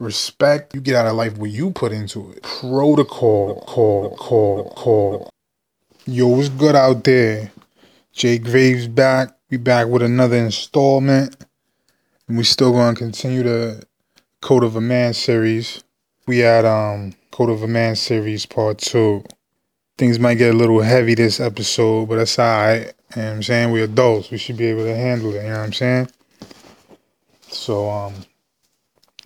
Respect you get out of life what you put into it. Protocol, call, call, call. Yo, what's good out there? Jay Graves back. We back with another installment. And we still gonna continue the Code of a Man series. We had um Code of a Man series part two. Things might get a little heavy this episode, but that's alright. You know I'm saying? We're adults. We should be able to handle it, you know what I'm saying? So um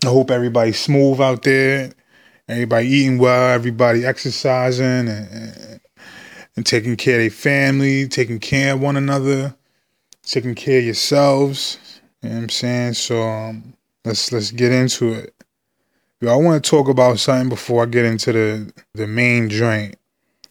I hope everybody's smooth out there. Everybody eating well, everybody exercising and, and, taking care of their family, taking care of one another, taking care of yourselves. You know what I'm saying? So um, let's let's get into it. Yo, I want to talk about something before I get into the the main joint.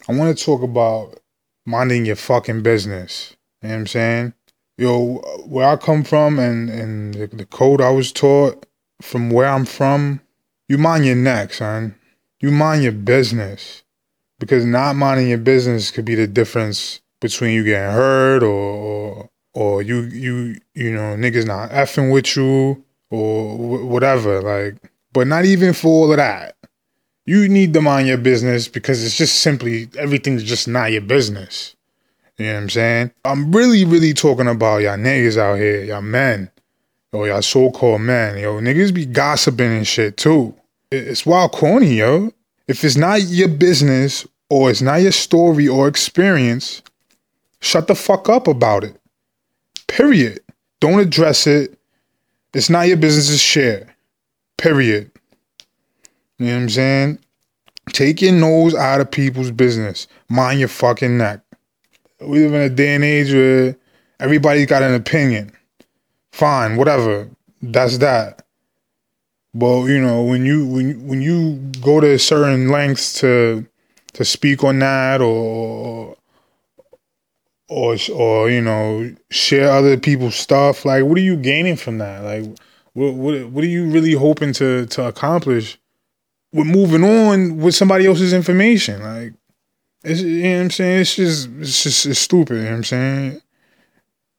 I want to talk about minding your fucking business. You know what I'm saying? Yo, where I come from and, and the, the code I was taught from where I'm from, you mind your neck, son. You mind your business. Because not minding your business could be the difference between you getting hurt or or, you you you know niggas not effing with you or whatever. Like, but not even for all of that. You need to mind your business because it's just simply everything's just not your business. You know what I'm saying? I'm really, really talking about y'all niggas out here, y'all men. Yo, y'all so-called men, yo, niggas be gossiping and shit too. It's wild corny, yo. If it's not your business or it's not your story or experience, shut the fuck up about it. Period. Don't address it. It's not your business to share. Period. You know what I'm saying? Take your nose out of people's business. Mind your fucking neck. We live in a day and age where everybody's got an opinion fine, whatever. That's that. But you know, when you when when you go to certain lengths to to speak on that or or or you know share other people's stuff, like what are you gaining from that? Like what what what are you really hoping to to accomplish with moving on with somebody else's information? Like it's you know what I'm saying? It's just it's just it's stupid, you know what I'm saying?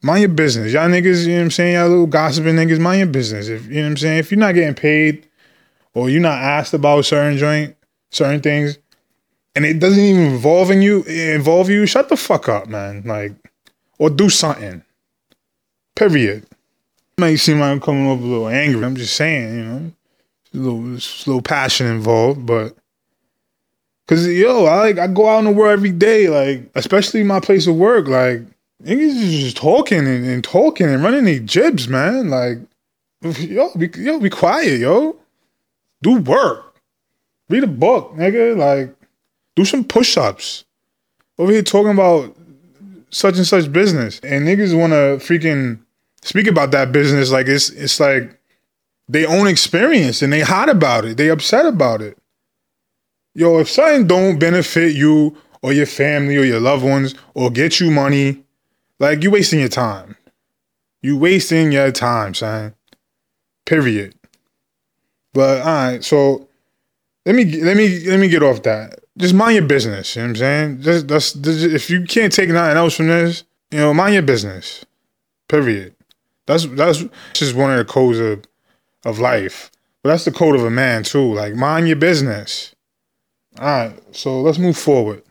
Mind your business. Y'all niggas, you know what I'm saying? Y'all little gossiping niggas, mind your business. If you know what I'm saying, if you're not getting paid or you're not asked about certain joint, certain things, and it doesn't even involve in you, involve you, shut the fuck up, man. Like, or do something. Period. Might seem like I'm coming up a little angry. I'm just saying, you know, a little, a little passion involved, but. Cause yo, I like I go out in the world every day, like especially my place of work. Like Niggas is just talking and, and talking and running these jibs, man. Like, yo, be, yo, be quiet, yo. Do work. Read a book, nigga. Like, do some push-ups. Over here talking about such and such business. And niggas wanna freaking speak about that business like it's it's like they own experience and they hot about it. They upset about it. Yo, if something don't benefit you or your family or your loved ones or get you money like you wasting your time. You wasting your time, son. Period. But all right, so let me let me let me get off that. Just mind your business. You know what I'm saying? Just that's, that's if you can't take nothing else from this, you know, mind your business. Period. That's that's just one of the codes of of life. But that's the code of a man too. Like mind your business. All right, so let's move forward.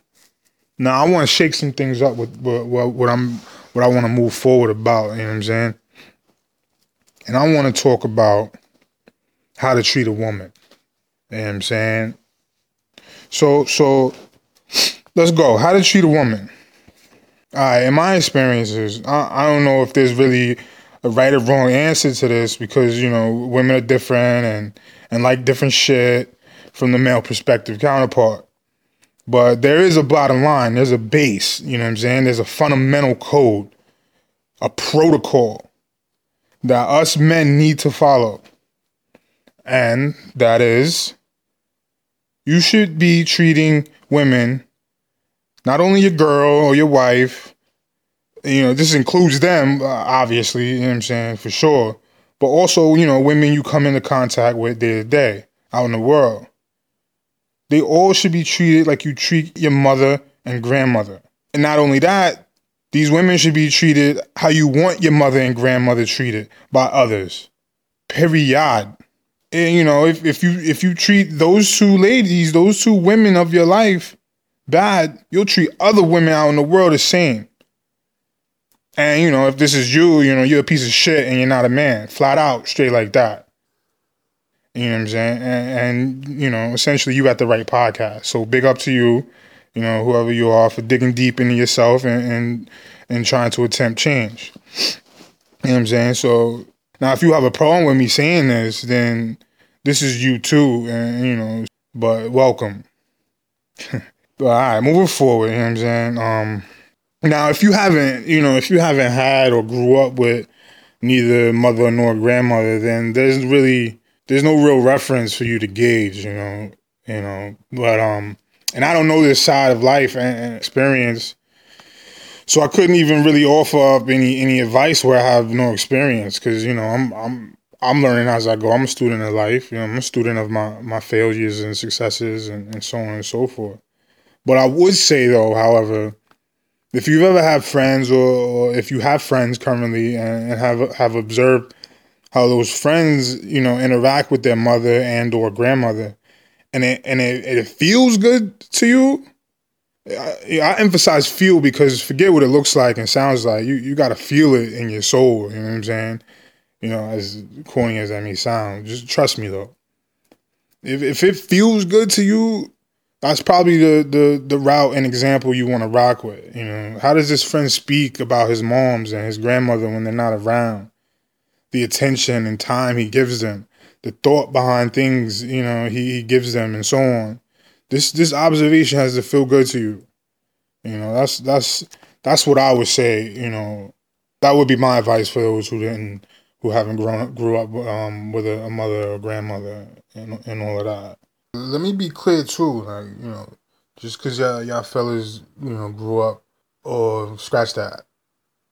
Now I want to shake some things up with, with, with what I'm what I want to move forward about, you know what I'm saying? And I want to talk about how to treat a woman. You know what I'm saying? So so let's go. How to treat a woman. All right, in my experiences, I, I don't know if there's really a right or wrong answer to this because, you know, women are different and, and like different shit from the male perspective counterpart. But there is a bottom line, there's a base, you know what I'm saying? There's a fundamental code, a protocol that us men need to follow. And that is you should be treating women, not only your girl or your wife, you know, this includes them, uh, obviously, you know what I'm saying, for sure, but also, you know, women you come into contact with day to day out in the world. They all should be treated like you treat your mother and grandmother. And not only that, these women should be treated how you want your mother and grandmother treated by others. Period. And, you know, if, if you if you treat those two ladies, those two women of your life bad, you'll treat other women out in the world the same. And you know, if this is you, you know, you're a piece of shit and you're not a man, flat out, straight like that. You know what I'm saying? And, and you know, essentially, you got the right podcast. So big up to you, you know, whoever you are, for digging deep into yourself and and, and trying to attempt change. You know what I'm saying? So now, if you have a problem with me saying this, then this is you too, and you know. But welcome. but all right, moving forward. You know what I'm saying? Um, now, if you haven't, you know, if you haven't had or grew up with neither mother nor grandmother, then there's really there's no real reference for you to gauge, you know, you know. But um, and I don't know this side of life and, experience, so I couldn't even really offer up any any advice where I have no experience, because you know I'm I'm I'm learning as I go. I'm a student of life, you know. I'm a student of my my failures and successes and, and so on and so forth. But I would say though, however if you've ever had friends or, or if you have friends currently and, and, have have observed how those friends you know interact with their mother and or grandmother. And it and it, it feels good to you. I, I, emphasize feel because forget what it looks like and sounds like. You you got to feel it in your soul you know what i'm saying? You know as corny as that may sound just trust me though. If, if it feels good to you that's probably the, the the route and example you want to rock with. You know, how does this friend speak about his moms and his grandmother when they're not around? The attention and time he gives them, the thought behind things you know he, he gives them, and so on. This this observation has to feel good to you. You know, that's that's that's what I would say. You know, that would be my advice for those who didn't who haven't grown up, grew up um, with a, a mother or grandmother and and all of that. Let me be clear too, like you know, just cause y'all y'all fellas you know grew up or scratch that,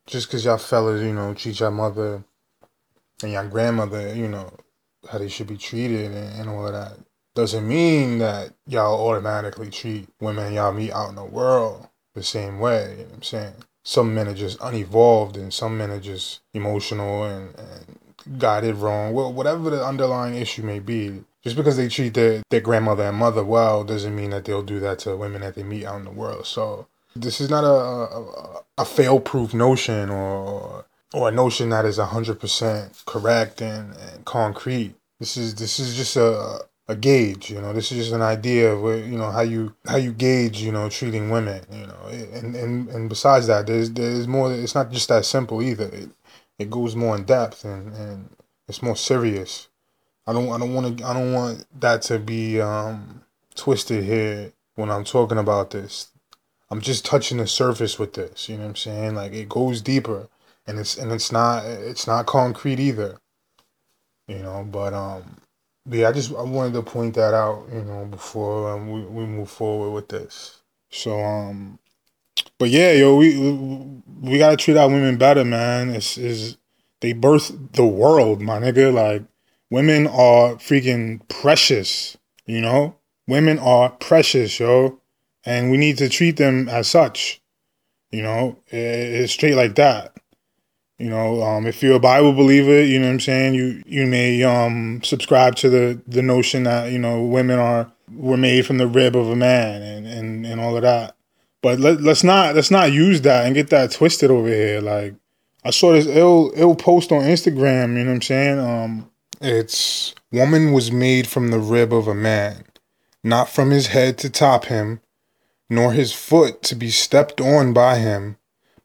just cause y'all fellas you know treat your mother and your grandmother you know how they should be treated and, and all of that doesn't mean that y'all automatically treat women y'all meet out in the world the same way. You know what I'm saying? Some men are just unevolved and some men are just emotional and, and got it wrong. Well, whatever the underlying issue may be, just because they treat their, their grandmother and mother well doesn't mean that they'll do that to women that they meet out in the world. So this is not a a, a fail-proof notion or or a notion that is hundred percent correct and, and concrete. This is this is just a a gauge, you know. This is just an idea of where, you know how you how you gauge, you know, treating women, you know. And and and besides that, there's there's more. It's not just that simple either. It it goes more in depth and and it's more serious. I don't I don't want to I don't want that to be um, twisted here when I'm talking about this. I'm just touching the surface with this. You know what I'm saying? Like it goes deeper, and it's and it's not it's not concrete either. You know, but um, yeah, I just I wanted to point that out. You know, before um, we we move forward with this. So um, but yeah, yo, we we, we gotta treat our women better, man. It's is they birth the world, my nigga. Like Women are freaking precious, you know? Women are precious, yo. And we need to treat them as such. You know, it's straight like that. You know, um, if you're a Bible believer, you know what I'm saying, you you may um subscribe to the the notion that, you know, women are were made from the rib of a man and, and, and all of that. But let, let's not let's not use that and get that twisted over here. Like I saw this ill ill post on Instagram, you know what I'm saying? Um it's woman was made from the rib of a man, not from his head to top him, nor his foot to be stepped on by him,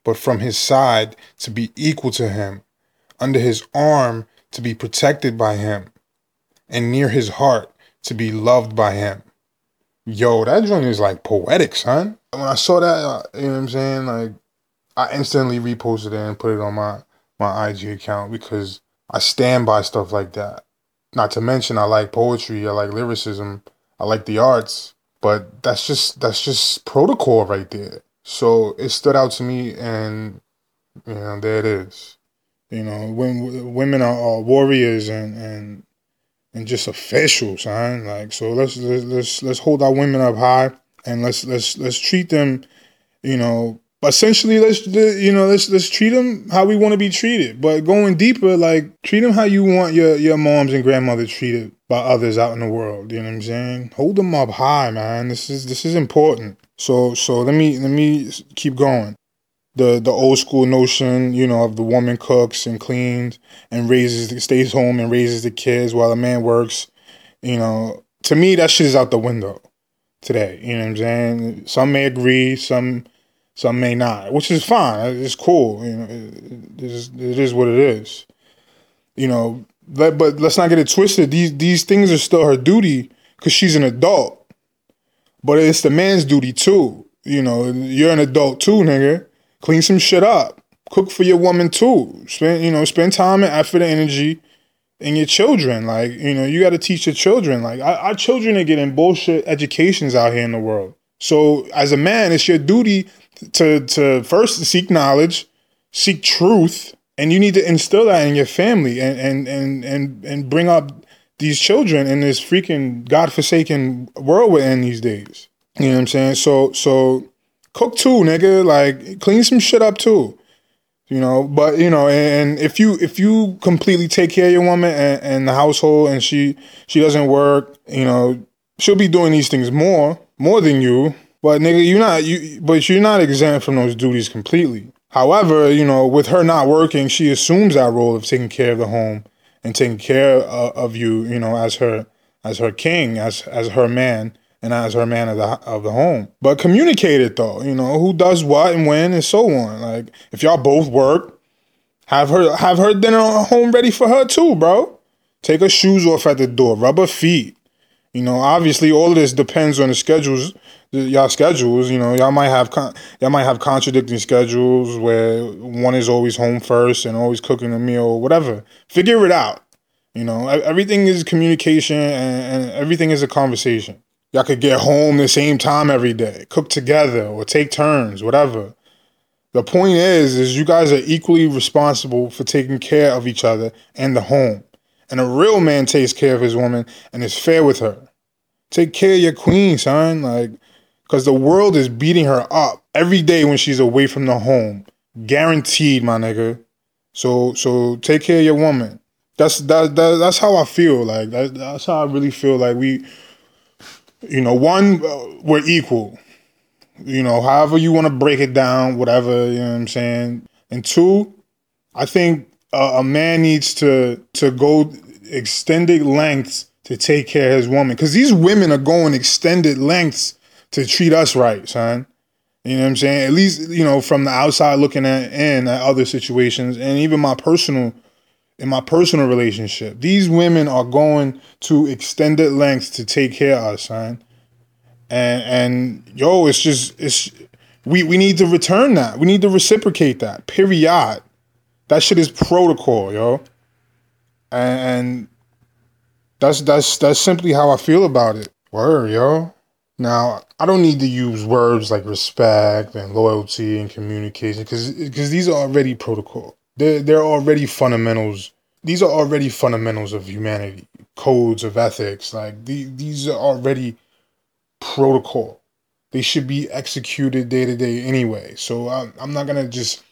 but from his side to be equal to him, under his arm to be protected by him, and near his heart to be loved by him. Yo, that joint is like poetic, son. When I saw that, uh, you know what I'm saying? Like, I instantly reposted it and put it on my my IG account because I stand by stuff like that. Not to mention I like poetry, I like lyricism, I like the arts, but that's just that's just protocol right there. So it stood out to me and you know, there it is. You know, when women are, are warriors and and and just officials, man. Like so let's let's let's hold our women up high and let's let's let's treat them, you know, essentially let's you know let's let's treat them how we want to be treated but going deeper like treat them how you want your your moms and grandmother treated by others out in the world. You know what I'm saying? Hold them up high, man. This is this is important. So so let me let me keep going. The the old school notion, you know, of the woman cooks and cleans and raises stays home and raises the kids while the man works. You know, to me that shit is out the window today. You know what I'm saying? Some may agree, some some may not, which is fine. Uh, it's cool. You know, it, it, is, it is what it is. You know, but, but let's not get it twisted. These these things are still her duty because she's an adult. But it's the man's duty too. You know, you're an adult too, nigga. Clean some shit up. Cook for your woman too. Spend you know, spend time and effort and energy in your children. Like, you know, you got to teach your children. Like, our, our children are getting bullshit educations out here in the world. So, as a man, it's your duty to to first seek knowledge, seek truth, and you need to instill that in your family and and and and, and bring up these children in this freaking godforsaken world we're in these days. You know what I'm saying? So so cook too, nigga. Like clean some shit up too. You know, but you know, and if you if you completely take care of your woman and, and the household and she she doesn't work, you know, she'll be doing these things more, more than you. But nigga, you're not you but you're not exempt from those duties completely. However, you know, with her not working, she assumes that role of taking care of the home and taking care of, you, you know, as her as her king, as as her man, and as her man of the of the home. But communicate it though, you know, who does what and when and so on. Like if y'all both work, have her have her dinner home ready for her too, bro. Take her shoes off at the door, rub her feet. You know, obviously all of this depends on the schedules y'all schedules. You know, y'all might have con- y'all might have contradicting schedules where one is always home first and always cooking a meal or whatever. Figure it out. You know, everything is communication and, and everything is a conversation. Y'all could get home the same time every day, cook together or take turns, whatever. The point is, is you guys are equally responsible for taking care of each other and the home. And a real man takes care of his woman and is fair with her. Take care of your queen, son. Like because the world is beating her up every day when she's away from the home. Guaranteed, my nigga. So so take care of your woman. That's that, that that's how I feel. Like that, that's how I really feel. Like we, you know, one uh, we're equal. You know, however you want to break it down, whatever you know what I'm saying. And two, I think a man needs to to go extended lengths to take care of his woman because these women are going extended lengths to treat us right, son. You know what I'm saying? At least, you know, from the outside looking at in at other situations and even my personal in my personal relationship. These women are going to extended lengths to take care of us, son. And and yo, it's just it's we we need to return that. We need to reciprocate that. Period. That shit is protocol, yo. And, and that's that's that's simply how I feel about it. Word, yo. Now, I don't need to use words like respect and loyalty and communication because because these are already protocol. They're, they're already fundamentals. These are already fundamentals of humanity, codes of ethics. Like the, these are already protocol. They should be executed day to day anyway. So I'm, I'm not gonna just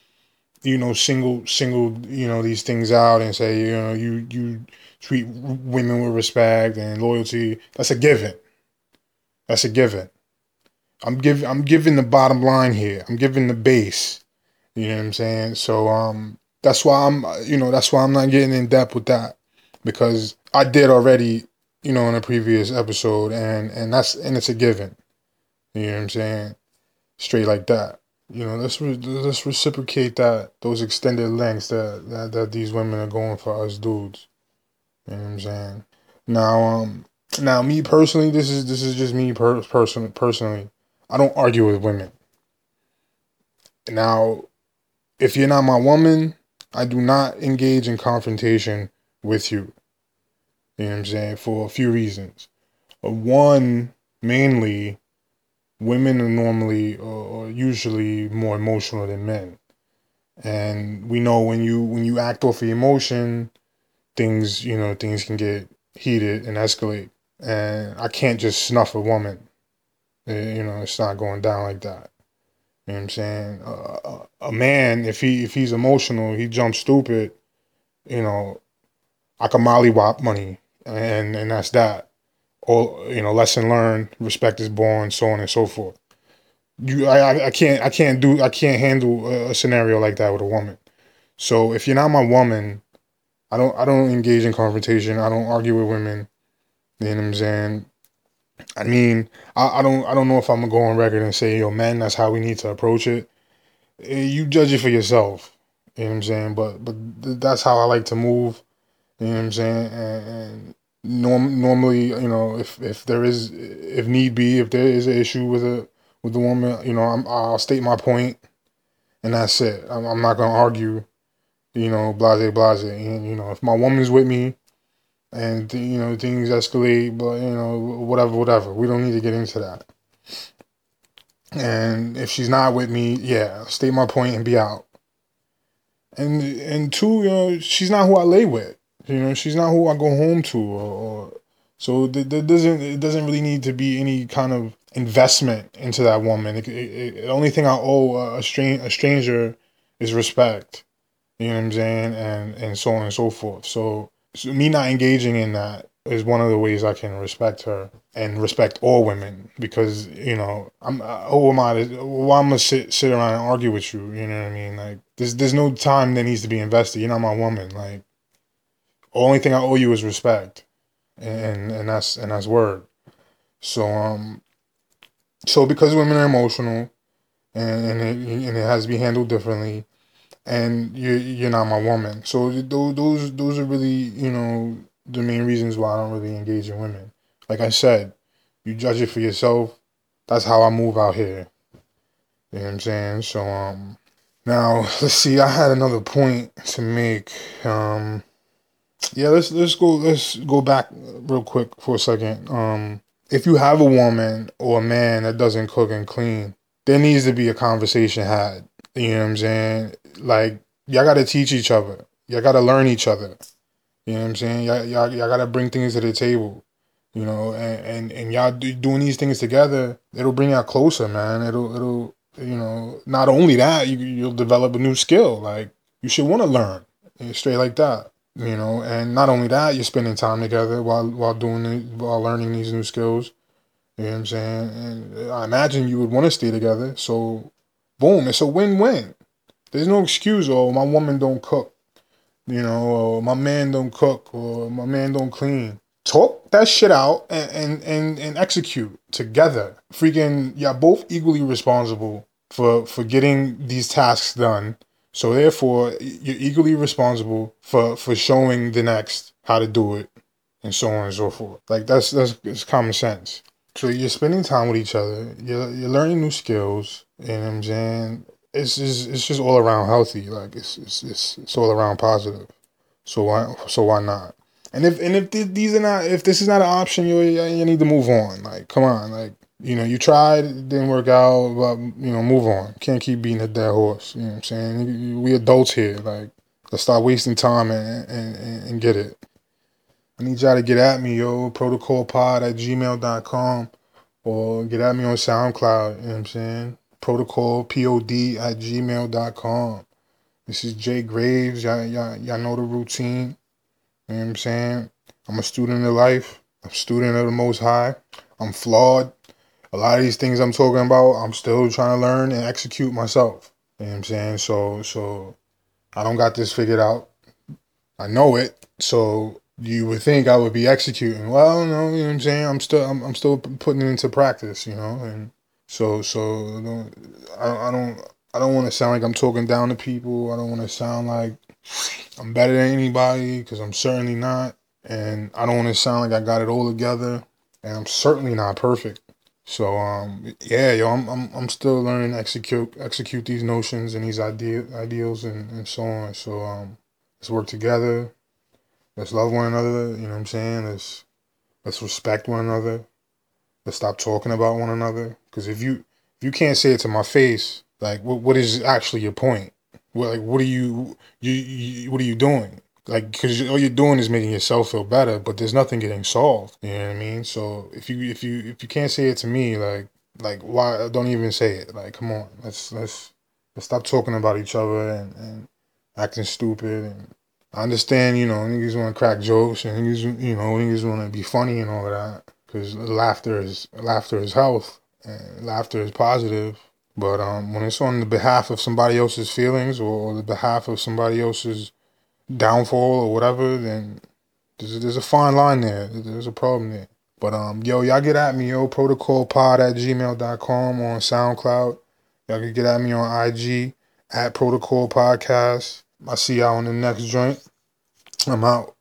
you know single single you know these things out and say you know you you treat women with respect and loyalty. That's a given that's a given. I'm giving I'm giving the bottom line here. I'm giving the base. You know what I'm saying? So um that's why I'm you know, that's why I'm not getting in depth with that. Because I did already, you know, in a previous episode and and that's and it's a given. You know what I'm saying? Straight like that. You know, let's re- let's reciprocate that those extended lengths that, that that these women are going for us dudes. You know what I'm saying? Now um now, me personally, this is this is just me per- person personally. I don't argue with women. Now, if you're not my woman, I do not engage in confrontation with you. You know what I'm saying? For a few reasons. Uh, one, mainly, women are normally or usually more emotional than men, and we know when you when you act off the emotion, things you know things can get heated and escalate and I can't just snuff a woman. Eh, you know, it's not going down like that. You know what I'm saying? Uh, a man, if he if he's emotional, he jumps stupid. You know, I can mollywop money and and that's that. All you know, lesson learned, respect is born, so on and so forth. You, I, I can't, I can't do, I can't handle a, a scenario like that with a woman. So if you're not my woman, I don't, I don't engage in confrontation. I don't argue with women. You know what I'm saying? I mean, I, I don't, I don't know if I'm gonna go on record and say, yo, man, that's how we need to approach it. Eh, you judge it for yourself. You know what I'm saying? But, but that's how I like to move. You know what I'm saying? And, and norm, normally, you know, if if there is, if need be, if there is an issue with a with the woman, you know, I'm, I'll state my point, and that's it. I'm, I'm not gonna argue, you know, blase blase. And you know, if my woman's with me, and you know things escalate, but you know, whatever, whatever. We don't need to get into that. And if she's not with me, yeah, state my point and be out. And and two, you know, she's not who I lay with. You know, she's not who I go home to, or, or so there doesn't it doesn't really need to be any kind of investment into that woman. It, it, the only thing I owe a, strange a stranger is respect. You know what I'm saying, and and so on and so forth. So, so me not engaging in that is one of the ways I can respect her and respect all women because you know I'm who am I? To, why I'm gonna sit sit around and argue with you? You know what I mean? Like there's there's no time that needs to be invested. You're not my woman. Like only thing I owe you is respect, and and that's and that's word. So um, so because women are emotional, and and it, and it has to be handled differently, and you you're not my woman. So those those those are really you know the main reasons why I don't really engage in women. Like I said, you judge it for yourself. That's how I move out here. You know what I'm saying? So um now let's see, I had another point to make. Um yeah, let's let's go let's go back real quick for a second. Um, if you have a woman or a man that doesn't cook and clean, there needs to be a conversation had. You know what I'm saying? Like y'all got to teach each other. Y'all got to learn each other. You know what I'm saying? Y'all, y'all, y'all got to bring things to the table. You know, and and, and y'all do, doing these things together, it'll bring y'all closer, man. It'll it'll you know. Not only that, you you'll develop a new skill. Like you should want to learn straight like that you know and not only that you're spending time together while while doing it while learning these new skills you know what i'm saying and i imagine you would want to stay together so boom it's a win-win there's no excuse oh my woman don't cook you know or my man don't cook or my man don't clean talk that shit out and and and, and execute together freaking y'all both equally responsible for for getting these tasks done so therefore, you're equally responsible for for showing the next how to do it, and so on and so forth. Like that's that's, that's common sense. So you're spending time with each other. You're you're learning new skills. You know what I'm saying? It's just it's just all around healthy. Like it's it's it's, it's all around positive. So why so why not? And if and if these are not if this is not an option, you you need to move on. Like come on, like you know, you tried, it didn't work out, but you know, move on. Can't keep beating a dead horse. You know what I'm saying? We adults here, like let's stop wasting time and and, and get it. I need y'all to get at me, yo, protocolpod at gmail.com or get at me on SoundCloud, you know what I'm saying? Protocol P-O-D at gmail.com. This is Jay Graves. Y'all, y'all, y'all know the routine. You know what I'm saying? I'm a student of life. I'm a student of the Most High. I'm flawed a lot of these things I'm talking about, I'm still trying to learn and execute myself. You know what I'm saying? So so I don't got this figured out. I know it. So you would think I would be executing. Well, no, you know what I'm saying? I'm still I'm, I'm still putting it into practice, you know? And so so I, I don't I don't want to sound like I'm talking down to people. I don't want to sound like I'm better than anybody because I'm certainly not. And I don't want to sound like I got it all together. And I'm certainly not perfect. So um yeah, yo, I'm I'm I'm still learning to execute execute these notions and these idea ideals and, and so on. So um let's work together. Let's love one another, you know what I'm saying? Let's let's respect one another. Let's stop talking about one another. Cause if you if you can't say it to my face, like what what is actually your point? What like what are you you, you what are you doing? like because all you're doing is making yourself feel better but there's nothing getting solved you know what i mean so if you if you if you can't say it to me like like why don't even say it like come on let's let's let's stop talking about each other and, and acting stupid and I understand, you know, niggas want to crack jokes and niggas, you know, niggas want to be funny and all of that. Because laughter is laughter is health laughter is positive. But um, when it's on the behalf of somebody else's feelings or the behalf of somebody else's downfall or whatever, then there's, there's a fine line there. There's a problem there. But um, yo, y'all get at me, yo, protocolpod at gmail.com on SoundCloud. Y'all can get at me on IG at Protocol Podcast. I see y'all on the next joint. I'm out.